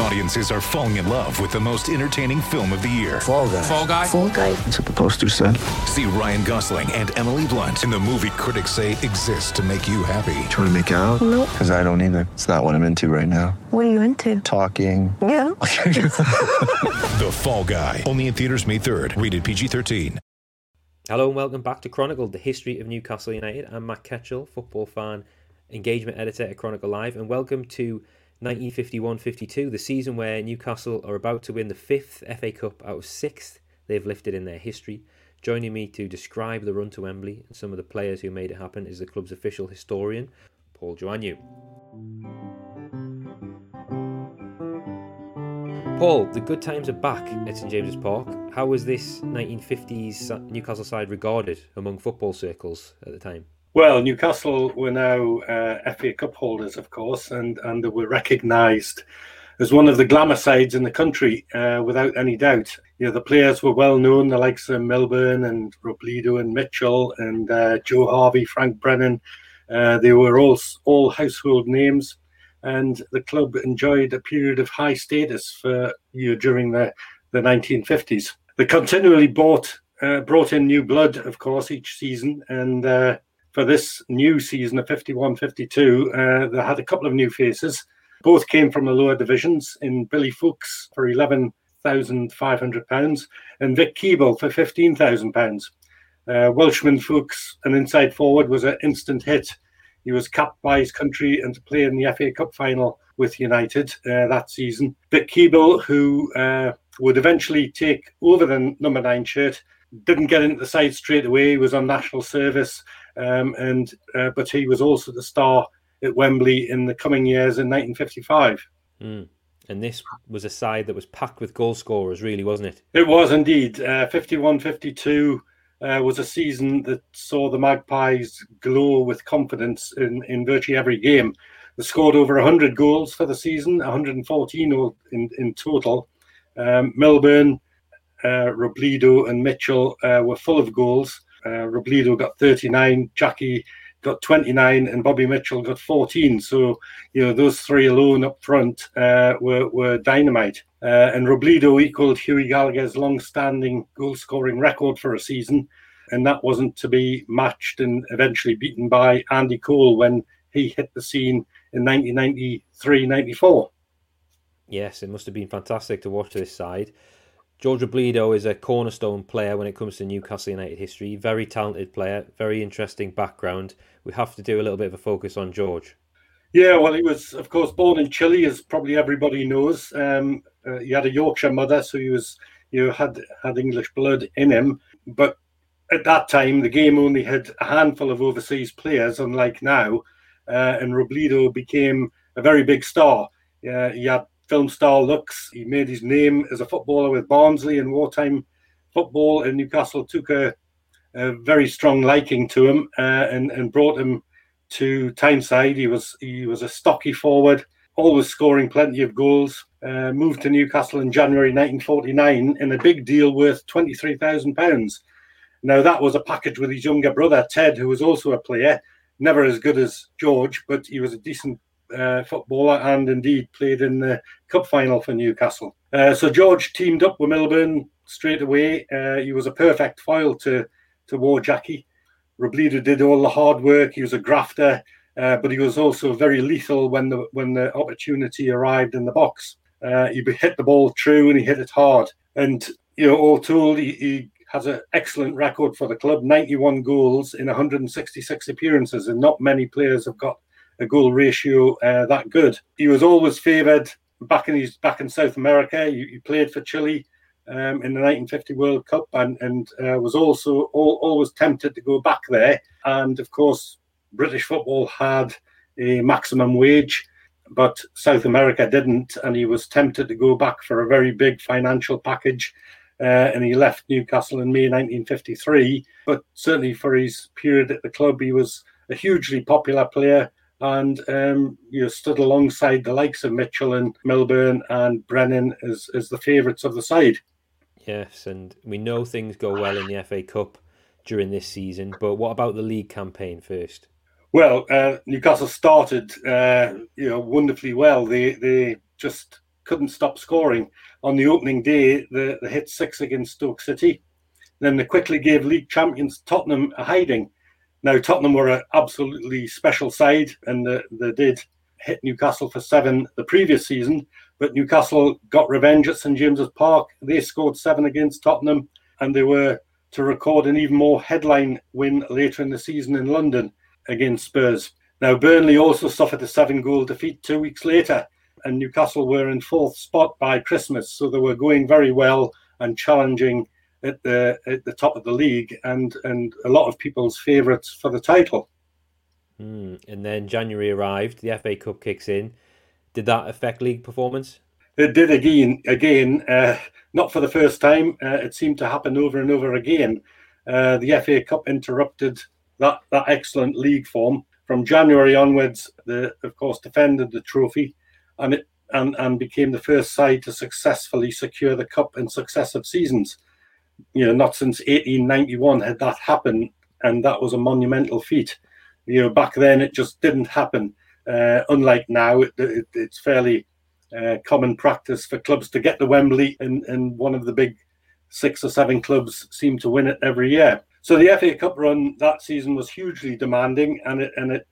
Audiences are falling in love with the most entertaining film of the year. Fall guy. Fall guy. Fall guy. That's what the poster said. See Ryan Gosling and Emily Blunt in the movie critics say exists to make you happy. Trying to make it out? Nope. Because I don't either. It's not what I'm into right now. What are you into? Talking. Yeah. The Fall Guy. Only in theaters May 3rd. Rated PG-13. Hello and welcome back to Chronicle, the history of Newcastle United. I'm Matt Ketchell, football fan, engagement editor at Chronicle Live, and welcome to 1951-52, the season where Newcastle are about to win the fifth FA Cup out of sixth they've lifted in their history. Joining me to describe the run to Wembley and some of the players who made it happen is the club's official historian, Paul Joannou. Paul, the good times are back at St James's Park. How was this 1950s Newcastle side regarded among football circles at the time? Well, Newcastle were now uh, FA Cup holders, of course, and, and they were recognised as one of the glamour sides in the country, uh, without any doubt. You know, the players were well known, the likes of Milburn and Robledo and Mitchell and uh, Joe Harvey, Frank Brennan. Uh, they were all all household names, and the club enjoyed a period of high status for you know, during the, the 1950s. They continually bought uh, brought in new blood, of course, each season, and uh, for this new season of 51 52, uh, they had a couple of new faces. Both came from the lower divisions in Billy Foulkes for £11,500 and Vic Keeble for £15,000. Uh, Welshman Foulkes, an inside forward, was an instant hit. He was capped by his country and to play in the FA Cup final with United uh, that season. Vic Keeble, who uh, would eventually take over the number nine shirt, didn't get into the side straight away. He was on national service, um, and uh, but he was also the star at Wembley in the coming years in 1955. Mm. And this was a side that was packed with goal scorers, really, wasn't it? It was indeed. Uh, 51 52 uh, was a season that saw the Magpies glow with confidence in, in virtually every game. They scored over 100 goals for the season, 114 in, in total. Um, Milburn, uh, Robledo, and Mitchell uh, were full of goals. Uh, Robledo got 39, Jackie got 29 and Bobby Mitchell got 14. So, you know, those three alone up front uh, were, were dynamite. Uh, and Robledo equaled Hughie Gallacher's long-standing goal-scoring record for a season. And that wasn't to be matched and eventually beaten by Andy Cole when he hit the scene in 1993-94. Yes, it must have been fantastic to watch this side. George Robledo is a cornerstone player when it comes to Newcastle United history. Very talented player, very interesting background. We have to do a little bit of a focus on George. Yeah, well, he was, of course, born in Chile, as probably everybody knows. Um, uh, he had a Yorkshire mother, so he was, you know, had had English blood in him. But at that time, the game only had a handful of overseas players, unlike now. Uh, and Robledo became a very big star. Uh, he had film star looks. He made his name as a footballer with Barnsley in wartime football, and Newcastle took a, a very strong liking to him uh, and, and brought him to Tyneside. He was he was a stocky forward, always scoring plenty of goals. Uh, moved to Newcastle in January 1949 in a big deal worth twenty three thousand pounds. Now that was a package with his younger brother Ted, who was also a player, never as good as George, but he was a decent uh, footballer and indeed played in the cup final for Newcastle. Uh, so George teamed up with Milburn straight away. Uh, he was a perfect foil to to Wor Jackie. Robledo did all the hard work. He was a grafter, uh, but he was also very lethal when the when the opportunity arrived in the box. Uh, he hit the ball true and he hit it hard. And you know, all told, he, he has an excellent record for the club: 91 goals in 166 appearances, and not many players have got a goal ratio uh, that good. He was always favoured back in his back in South America. He, he played for Chile um, in the 1950 World Cup and and uh, was also all, always tempted to go back there. And of course, British football had a maximum wage, but South America didn't, and he was tempted to go back for a very big financial package. Uh, and he left Newcastle in May 1953. But certainly for his period at the club, he was a hugely popular player and um, you know, stood alongside the likes of Mitchell and Milburn and Brennan as, as the favourites of the side. Yes, and we know things go well in the FA Cup during this season, but what about the league campaign first? Well, uh, Newcastle started, uh, you know, wonderfully well. They they just couldn't stop scoring. On the opening day, they, they hit six against Stoke City. Then they quickly gave league champions Tottenham a hiding. Now Tottenham were an absolutely special side, and they, they did hit Newcastle for seven the previous season. But Newcastle got revenge at St James's Park. They scored seven against Tottenham, and they were to record an even more headline win later in the season in London against Spurs. Now, Burnley also suffered a seven goal defeat two weeks later, and Newcastle were in fourth spot by Christmas. So they were going very well and challenging at the at the top of the league and, and a lot of people's favourites for the title. Mm. And then January arrived, the FA Cup kicks in. Did that affect league performance? It did again, again, uh, not for the first time. Uh, it seemed to happen over and over again. Uh, the FA Cup interrupted that that excellent league form. From January onwards, the of course defended the trophy, and it and, and became the first side to successfully secure the cup in successive seasons. You know, not since 1891 had that happened, and that was a monumental feat. You know, back then it just didn't happen. Uh, unlike now, it, it, it's fairly uh, common practice for clubs to get the Wembley, and, and one of the big six or seven clubs seem to win it every year. So the FA Cup run that season was hugely demanding, and it and it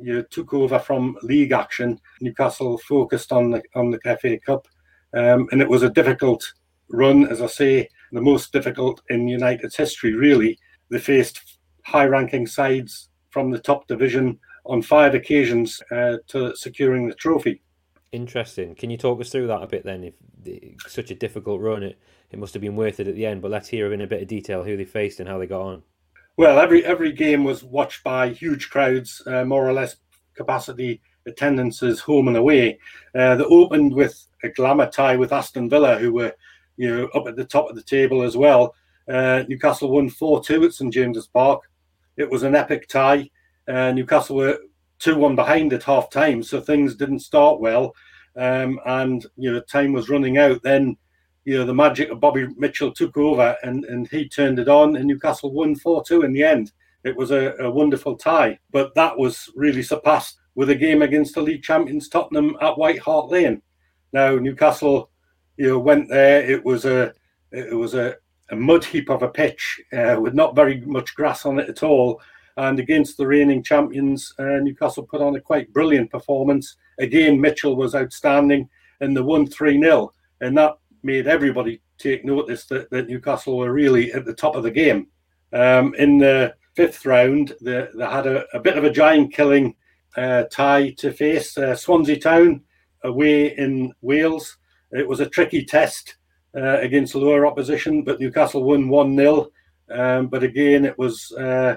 you know, took over from league action. Newcastle focused on the on the FA Cup, um, and it was a difficult run, as I say, the most difficult in United's history. Really, they faced high-ranking sides from the top division on five occasions uh, to securing the trophy. Interesting. Can you talk us through that a bit then? If such a difficult run, it, it must have been worth it at the end. But let's hear in a bit of detail who they faced and how they got on. Well, every every game was watched by huge crowds, uh, more or less capacity attendances home and away. Uh, they opened with a glamour tie with Aston Villa, who were you know up at the top of the table as well. Uh, Newcastle won four two at St James's Park. It was an epic tie. Uh, Newcastle were two one behind at half time, so things didn't start well. Um, and you know, time was running out. Then you know the magic of Bobby Mitchell took over, and and he turned it on, and Newcastle won four two in the end. It was a, a wonderful tie, but that was really surpassed with a game against the league champions Tottenham at White Hart Lane. Now Newcastle, you know, went there. It was a it was a, a mud heap of a pitch uh, with not very much grass on it at all and against the reigning champions, uh, Newcastle put on a quite brilliant performance. Again, Mitchell was outstanding, and they won 3 0. And that made everybody take notice that, that Newcastle were really at the top of the game. Um, in the fifth round, they, they had a, a bit of a giant killing uh, tie to face uh, Swansea Town away in Wales. It was a tricky test uh, against lower opposition, but Newcastle won 1 0. Um, but again, it was uh,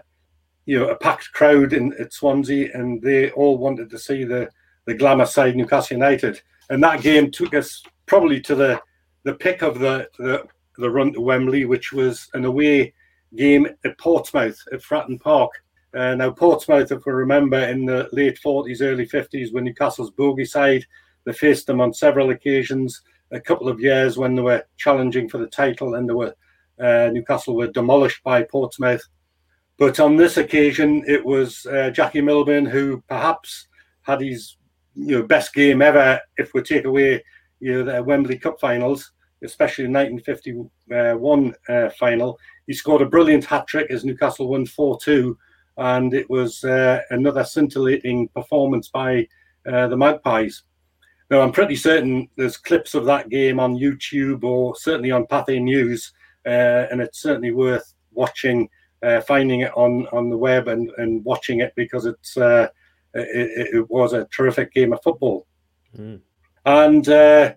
you know a packed crowd in at Swansea, and they all wanted to see the the glamour side Newcastle United, and that game took us probably to the the pick of the the, the run to Wembley, which was an away game at Portsmouth at Fratton Park. Uh, now Portsmouth, if we remember, in the late 40s, early 50s, when Newcastle's bogey side, they faced them on several occasions. A couple of years when they were challenging for the title, and they were uh, Newcastle were demolished by Portsmouth. But on this occasion, it was uh, Jackie Milburn who perhaps had his you know best game ever. If we take away you know the Wembley Cup finals, especially the 1951 uh, final, he scored a brilliant hat trick as Newcastle won 4-2, and it was uh, another scintillating performance by uh, the Magpies. Now, I'm pretty certain there's clips of that game on YouTube or certainly on Pathé News, uh, and it's certainly worth watching uh, finding it on on the web and and watching it because it's uh, it, it, was a terrific game of football. Mm. And uh,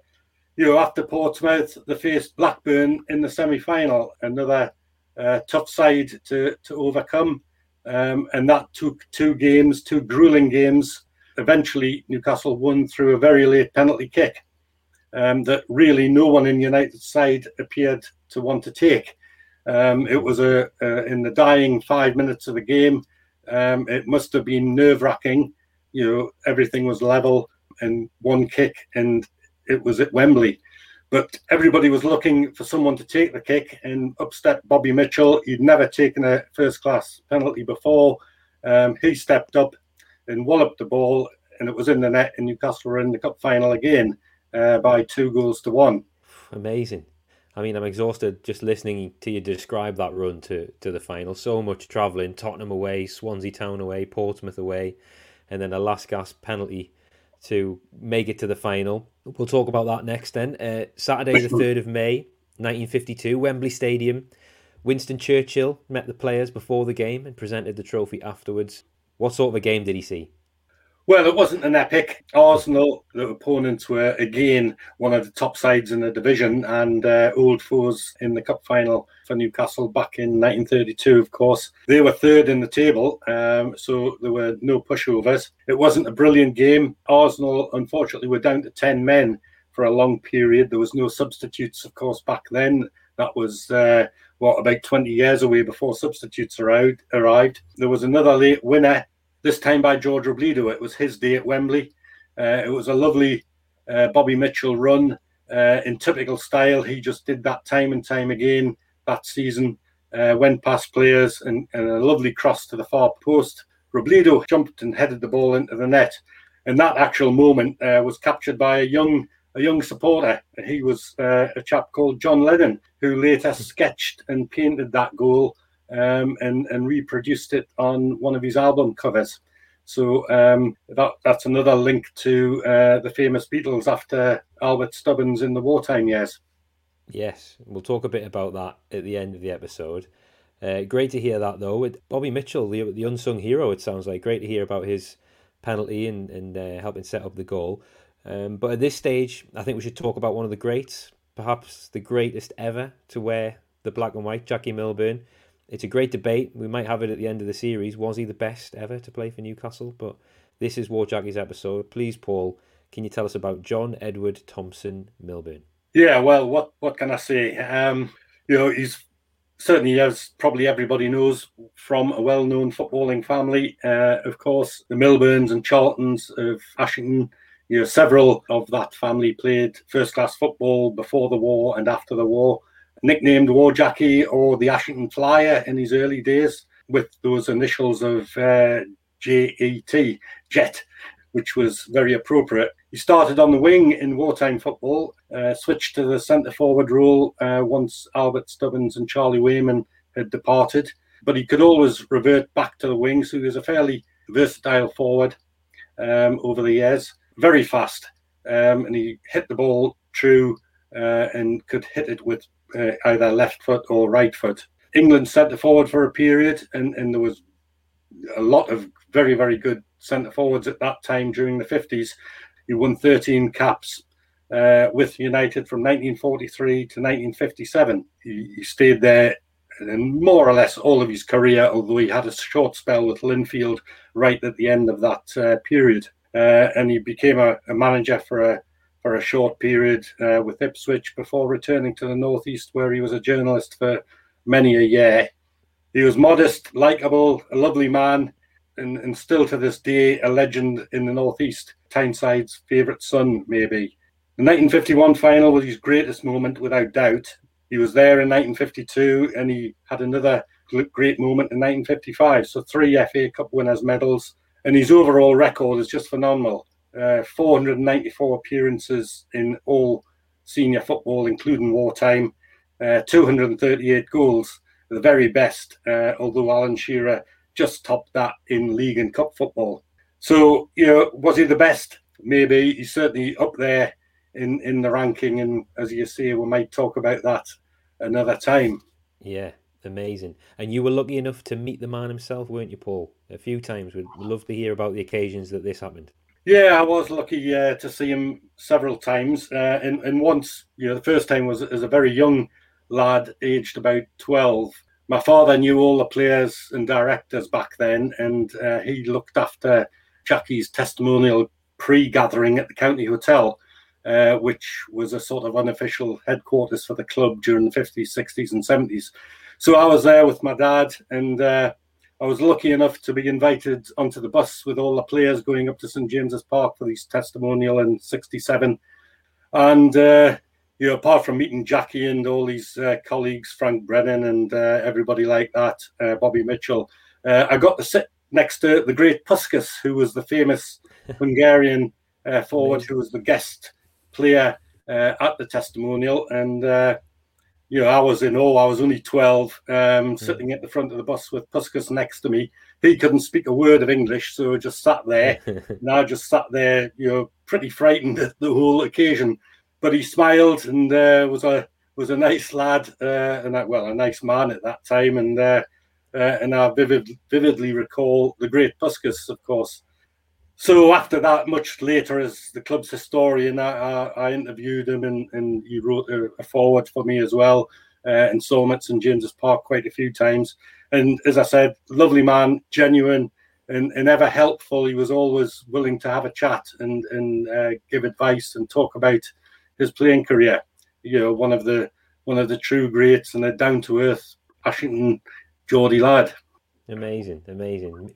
you know, after Portsmouth, they faced Blackburn in the semi final, another uh, tough side to to overcome. Um, and that took two games, two grueling games. Eventually, Newcastle won through a very late penalty kick um, that really no one in United side appeared to want to take. Um, it was a, a, in the dying five minutes of the game. Um, it must have been nerve wracking. You know, everything was level and one kick, and it was at Wembley. But everybody was looking for someone to take the kick, and up stepped Bobby Mitchell. He'd never taken a first class penalty before. Um, he stepped up and walloped the ball, and it was in the net, and Newcastle were in the cup final again uh, by two goals to one. Amazing. I mean, I'm exhausted just listening to you describe that run to, to the final. So much travelling Tottenham away, Swansea Town away, Portsmouth away, and then a last gasp penalty to make it to the final. We'll talk about that next then. Uh, Saturday, the 3rd of May, 1952, Wembley Stadium. Winston Churchill met the players before the game and presented the trophy afterwards. What sort of a game did he see? Well, it wasn't an epic. Arsenal, the opponents were again one of the top sides in the division and uh, old foes in the cup final for Newcastle back in 1932, of course. They were third in the table, um, so there were no pushovers. It wasn't a brilliant game. Arsenal, unfortunately, were down to 10 men for a long period. There was no substitutes, of course, back then. That was uh, what about 20 years away before substitutes arrived. Arrived. There was another late winner this time by George Robledo. It was his day at Wembley. Uh, it was a lovely uh, Bobby Mitchell run uh, in typical style. He just did that time and time again that season. Uh, went past players and, and, a lovely cross to the far post. Robledo jumped and headed the ball into the net, and that actual moment uh, was captured by a young a young supporter. He was uh, a chap called John Lennon, who later sketched and painted that goal um, and and reproduced it on one of his album covers. So um, that that's another link to uh, the famous Beatles after Albert Stubbins in the wartime years. Yes, we'll talk a bit about that at the end of the episode. Uh, great to hear that though. With Bobby Mitchell, the the unsung hero, it sounds like. Great to hear about his penalty and and uh, helping set up the goal. Um, but at this stage, I think we should talk about one of the greats, perhaps the greatest ever to wear the black and white, Jackie Milburn it's a great debate. We might have it at the end of the series. Was he the best ever to play for Newcastle? But this is Wor Jackie's episode. Please, Paul, can you tell us about John Edward Thompson Milburn? Yeah, well, what what can I say? Um, you know, he's certainly, as probably everybody knows, from a well-known footballing family. Uh, of course, the Milburns and Charltons of Ashington. You know, several of that family played first-class football before the war and after the war nicknamed Wor Jackie or the Ashington Flyer in his early days with those initials of uh, JET, Jet, which was very appropriate. He started on the wing in wartime football, uh, switched to the centre forward role uh, once Albert Stubbins and Charlie Wayman had departed, but he could always revert back to the wing, so he was a fairly versatile forward um, over the years, very fast, um, and he hit the ball true uh, and could hit it with uh, either left foot or right foot. England centre forward for a period, and, and there was a lot of very, very good centre forwards at that time during the 50s. He won 13 caps uh, with United from 1943 to 1957. He, he, stayed there and more or less all of his career, although he had a short spell with Linfield right at the end of that uh, period. Uh, and he became a, a manager for a for a short period uh, with Ipswich before returning to the Northeast, where he was a journalist for many a year. He was modest, likable, a lovely man, and, and still to this day a legend in the Northeast. Tyneside's favourite son, maybe. The 1951 final was his greatest moment, without doubt. He was there in 1952 and he had another great moment in 1955. So, three FA Cup winners' medals, and his overall record is just phenomenal uh, 494 appearances in all senior football, including wartime, uh, 238 goals, the very best, uh, although Alan Shearer just topped that in league and cup football. So, you know, was he the best? Maybe he's certainly up there in, in the ranking. And as you say, we might talk about that another time. Yeah, amazing. And you were lucky enough to meet the man himself, weren't you, Paul? A few times. We'd love to hear about the occasions that this happened. Yeah, I was lucky uh, to see him several times, uh, and and once, you know, the first time was as a very young lad, aged about twelve. My father knew all the players and directors back then, and uh, he looked after Jackie's testimonial pre-gathering at the County Hotel, uh, which was a sort of unofficial headquarters for the club during the fifties, sixties, and seventies. So I was there with my dad, and uh, I was lucky enough to be invited onto the bus with all the players going up to St James's Park for these testimonial in '67, and uh, you know, apart from meeting Jackie and all these uh, colleagues, Frank Brennan and uh, everybody like that, uh, Bobby Mitchell, uh, I got to sit next to the great Puskas, who was the famous Hungarian uh, forward, who was the guest player uh, at the testimonial. And, you know, I was in awe. I was only 12, um, sitting at the front of the bus with Puskas next to me. He couldn't speak a word of English, so I just sat there. and I just sat there, you know, pretty frightened at the whole occasion but he smiled and uh, was a was a nice lad uh, and that, well a nice man at that time and uh, uh, and I vivid, vividly recall the great Puskas, of course. So after that, much later, as the club's historian, I, I, interviewed him and, and he wrote a, a foreword for me as well uh, in Somets and James's Park quite a few times. And as I said, lovely man, genuine and, and ever helpful. He was always willing to have a chat and and uh, give advice and talk about his playing career. You know, one of the one of the true greats and a down to earth Ashington Geordie lad. Amazing, amazing.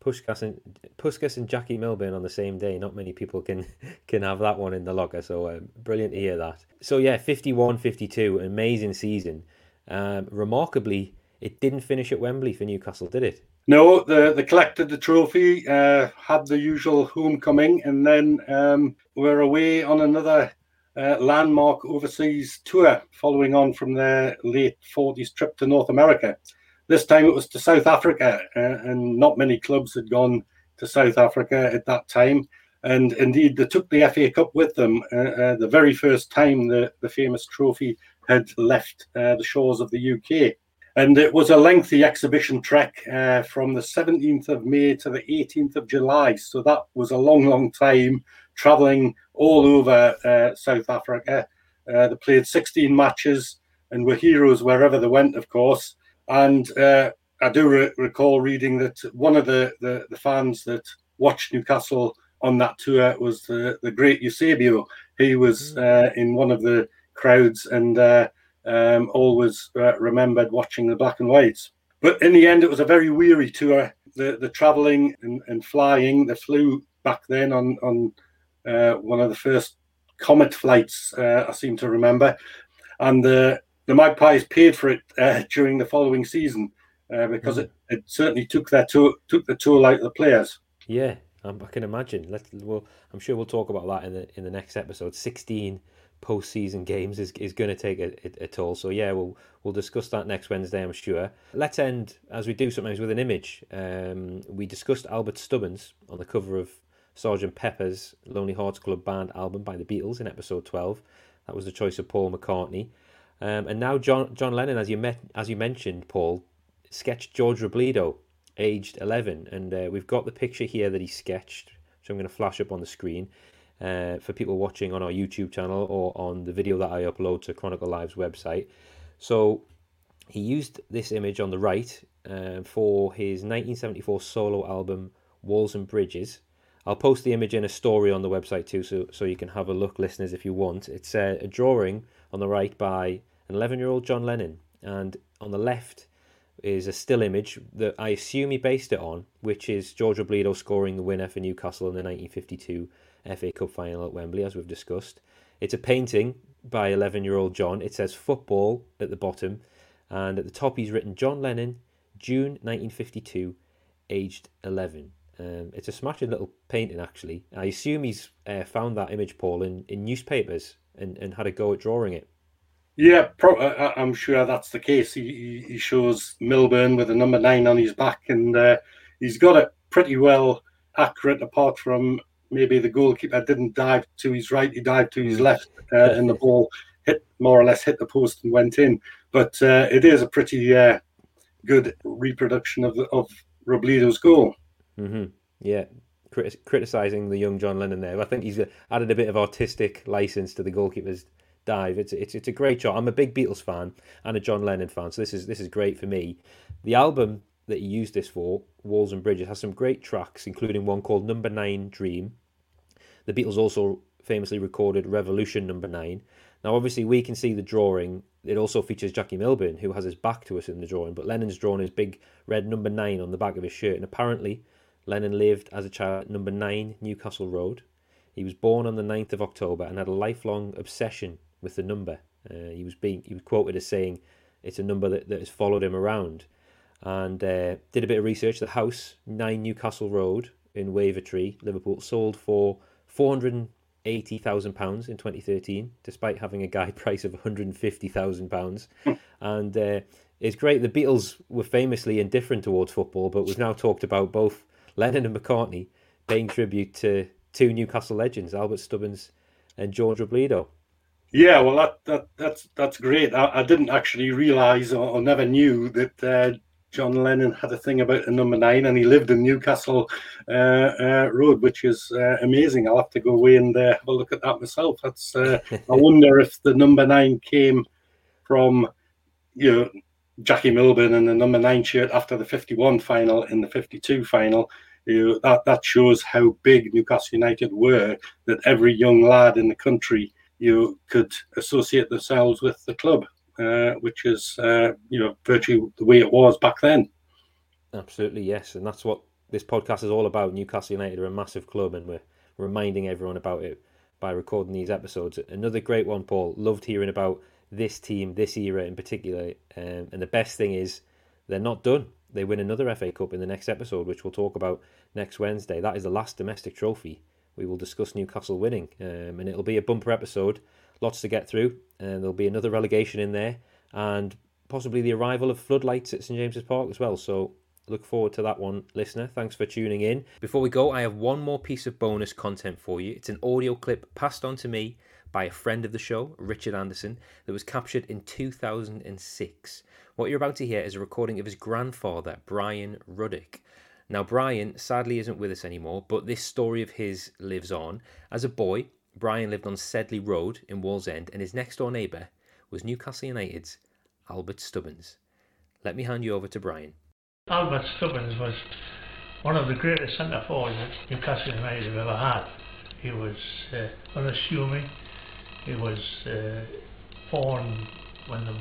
Puskas and Puskas and Jackie Milburn on the same day. Not many people can can have that one in the locker. So um, brilliant to hear that. So yeah, 51-52, amazing season. Um, remarkably, it didn't finish at Wembley for Newcastle, did it? No, the they collected the trophy, uh, had the usual homecoming, and then um, we're away on another uh, landmark overseas tour following on from their late 40s trip to North America. This time it was to South Africa, uh, and not many clubs had gone to South Africa at that time. And indeed, they took the FA Cup with them uh, uh, the very first time the, the famous trophy had left uh, the shores of the UK. And it was a lengthy exhibition trek uh, from the 17th of May to the 18th of July. So that was a long, long time traveling all over uh, South Africa. Uh, they played 16 matches and were heroes wherever they went, of course. And uh, I do re- recall reading that one of the, the, the, fans that watched Newcastle on that tour was the, the great Eusebio. He was mm. uh, in one of the crowds and uh, um, always uh, remembered watching the black and whites. But in the end, it was a very weary tour. The the traveling and, and flying. They flew back then on on uh, one of the first Comet flights, uh, I seem to remember. And the, the Magpies paid for it uh, during the following season uh, because mm. it, it certainly took their tour, took the tour out of the players. Yeah, um, I can imagine. Let well, I'm sure we'll talk about that in the in the next episode. 16 postseason games is, is going to take a, a, a, toll. So yeah, we'll we'll discuss that next Wednesday, I'm sure. Let's end as we do sometimes with an image. Um, we discussed Albert Stubbins on the cover of Sergeant Pepper's Lonely Hearts Club Band album by the Beatles in episode 12. That was the choice of Paul McCartney. Um, and now John John Lennon, as you met, as you mentioned, Paul, sketched George Robledo, aged 11, and uh, we've got the picture here that he sketched, which I'm going to flash up on the screen uh, for people watching on our YouTube channel or on the video that I upload to Chronicle Live's website. So he used this image on the right uh, for his 1974 solo album Walls and Bridges. I'll post the image in a story on the website too, so, so you can have a look, listeners, if you want. It's a, a drawing on the right by an 11 year old John Lennon, and on the left is a still image that I assume he based it on, which is George Robledo scoring the winner for Newcastle in the 1952 FA Cup final at Wembley, as we've discussed. It's a painting by 11 year old John. It says football at the bottom, and at the top he's written John Lennon, June 1952, aged 11. Um, it's a smashing little painting, actually. I assume he's uh, found that image, Paul, in, in newspapers and, and had a go at drawing it. Yeah, pro- I'm sure that's the case. He, he shows Milburn with a number nine on his back, and uh, he's got it pretty well accurate, apart from maybe the goalkeeper didn't dive to his right, he dived to his hmm. left, uh, and the ball hit more or less hit the post and went in. But uh, it is a pretty uh, good reproduction of, of Robledo's goal. Mm-hmm. Yeah, Crit- criticizing the young John Lennon there. I think he's added a bit of artistic license to the goalkeeper's dive. It's it's it's a great shot. I'm a big Beatles fan and a John Lennon fan, so this is this is great for me. The album that he used this for, Walls and Bridges, has some great tracks, including one called Number Nine Dream. The Beatles also famously recorded Revolution Number Nine. Now, obviously, we can see the drawing. It also features Jackie Milburn, who has his back to us in the drawing, but Lennon's drawn his big red number nine on the back of his shirt, and apparently Lennon lived as a child at number 9 Newcastle Road. He was born on the 9th of October and had a lifelong obsession with the number. Uh, he was being he was quoted as saying it's a number that, that has followed him around, and uh, did a bit of research. The house nine Newcastle Road in Wavertree, Liverpool, sold for four hundred eighty thousand pounds in twenty thirteen, despite having a guide price of one hundred and fifty thousand pounds, and. Uh, it's great. The Beatles were famously indifferent towards football, but we've now talked about both Lennon and McCartney paying tribute to two Newcastle legends, Albert Stubbins and George Robledo. Yeah, well, that, that that's that's great. I, I didn't actually realise or, or, never knew that uh, John Lennon had a thing about a number nine, and he lived in Newcastle uh, uh, Road, which is uh, amazing. I'll have to go away and uh, have a look at that myself. That's uh, I wonder if the number nine came from you know Jackie Milburn and the number nine shirt after the 51 final in the 52 final. You know, that, that shows how big Newcastle United were that every young lad in the country you could associate themselves with the club, uh, which is uh, you know virtually the way it was back then. Absolutely, yes, and that's what this podcast is all about. Newcastle United are a massive club, and we're reminding everyone about it by recording these episodes. Another great one, Paul. Loved hearing about this team, this era in particular. Um, and the best thing is, they're not done. They win another FA Cup in the next episode, which we'll talk about next Wednesday. That is the last domestic trophy. We will discuss Newcastle winning, um, and it'll be a bumper episode. Lots to get through, and there'll be another relegation in there, and possibly the arrival of floodlights at St James's Park as well. So look forward to that one, listener. Thanks for tuning in. Before we go, I have one more piece of bonus content for you. It's an audio clip passed on to me by a friend of the show, Richard Anderson, that was captured in 2006. What you're about to hear is a recording of his grandfather, Brian Ruddick. Now, Brian sadly isn't with us anymore, but this story of his lives on. As a boy, Brian lived on Sedley Road in Wallsend, and his next door neighbour was Newcastle United's Albert Stubbins. Let me hand you over to Brian. Albert Stubbins was one of the greatest centre forwards that Newcastle United have ever had. He was uh, unassuming, he was uh, born when the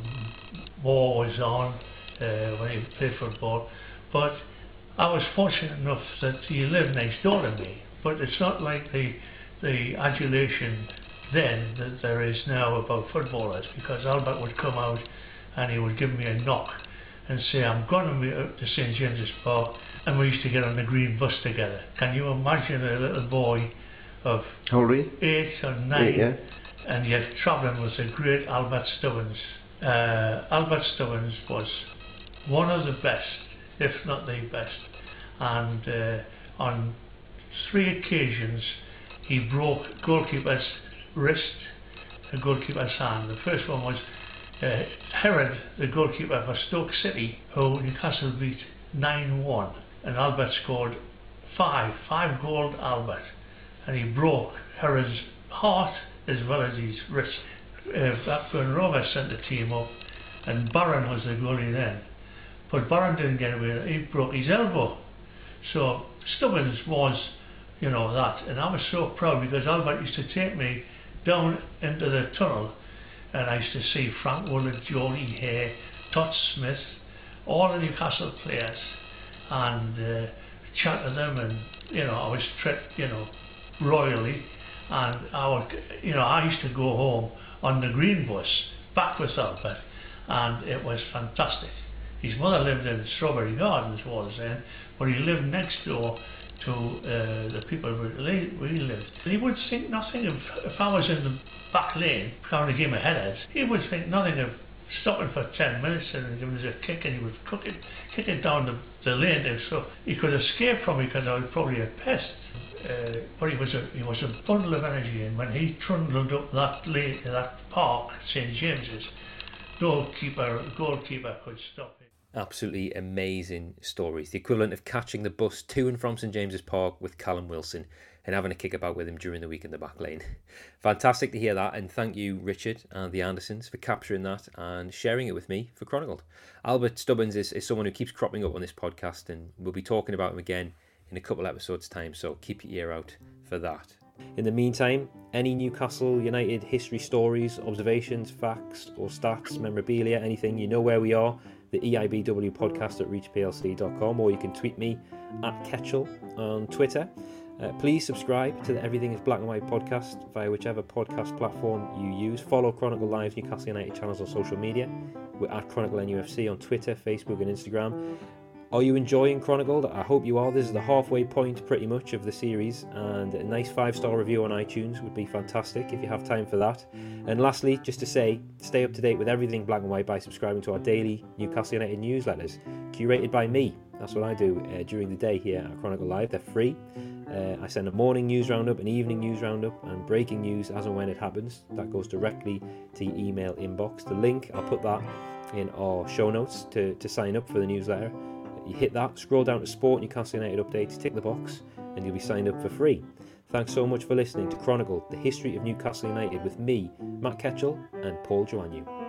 war was on, uh, when he played football. But I was fortunate enough that he lived next door to me. But it's not like the the adulation then that there is now about footballers because Albert would come out and he would give me a knock and say, I'm going to be up to St James's Park and we used to get on the green bus together. Can you imagine a little boy of eight or nine yeah and yet travelling with the great Albert Stubbins. Uh, Albert Stubbins was one of the best, if not the best, and uh, on three occasions he broke goalkeeper's wrist, the goalkeeper's hand. The first one was uh, Herod, the goalkeeper for Stoke City, who Newcastle beat 9-1, and Albert scored five, five goal Albert, and he broke Herod's heart as well as his wrist. Uh, Blackburn Rovers sent the team up, and Barron was the goalie then. But Barron didn't get away, he broke his elbow. So Stubbins was, you know, that. And I was so proud because Albert used to take me down into the tunnel, and I used to see Frank Woollard, Geordie Hay, Todd Smith, all the Newcastle players, and uh, chat to them, and, you know, I was treated, you know, royally and I would, you know, I used to go home on the green bus back with Albert, and it was fantastic. His mother lived in Strawberry Gardens, was then, but he lived next door to uh, the people where we lived. He would think nothing of, if I was in the back lane trying to give him a header, he would think nothing of stopping for 10 minutes and giving us a kick and he would cook it, kick it down the, the lane so he could escape from me because I was probably a pest uh, but he was a he was a bundle of energy, and when he trundled up that lane, that park, St James's, goalkeeper goalkeeper could stop it. Absolutely amazing stories. The equivalent of catching the bus to and from St James's Park with Callum Wilson and having a kick about with him during the week in the back lane. Fantastic to hear that, and thank you, Richard and the Andersons, for capturing that and sharing it with me for Chronicled. Albert Stubbins is, is someone who keeps cropping up on this podcast, and we'll be talking about him again in a couple episodes' time, so keep your ear out for that. In the meantime, any Newcastle United history stories, observations, facts, or stats, memorabilia, anything, you know where we are. The EIBW podcast at reachplc.com, or you can tweet me at Ketchel on Twitter. Uh, please subscribe to the Everything is Black and White podcast via whichever podcast platform you use. Follow Chronicle Live's Newcastle United channels on social media. We're at Chronicle NUFC on Twitter, Facebook, and Instagram. Are you enjoying Chronicle? I hope you are. This is the halfway point, pretty much, of the series, and a nice five star review on iTunes would be fantastic if you have time for that. And lastly, just to say, stay up to date with everything black and white by subscribing to our daily Newcastle United newsletters, curated by me. That's what I do uh, during the day here at Chronicle Live. They're free. Uh, I send a morning news roundup, an evening news roundup, and breaking news as and when it happens. That goes directly to your email inbox. The link, I'll put that in our show notes to, to sign up for the newsletter. You hit that, scroll down to Sport Newcastle United Updates, tick the box, and you'll be signed up for free. Thanks so much for listening to Chronicle, the history of Newcastle United with me, Matt Ketchell, and Paul Joannou.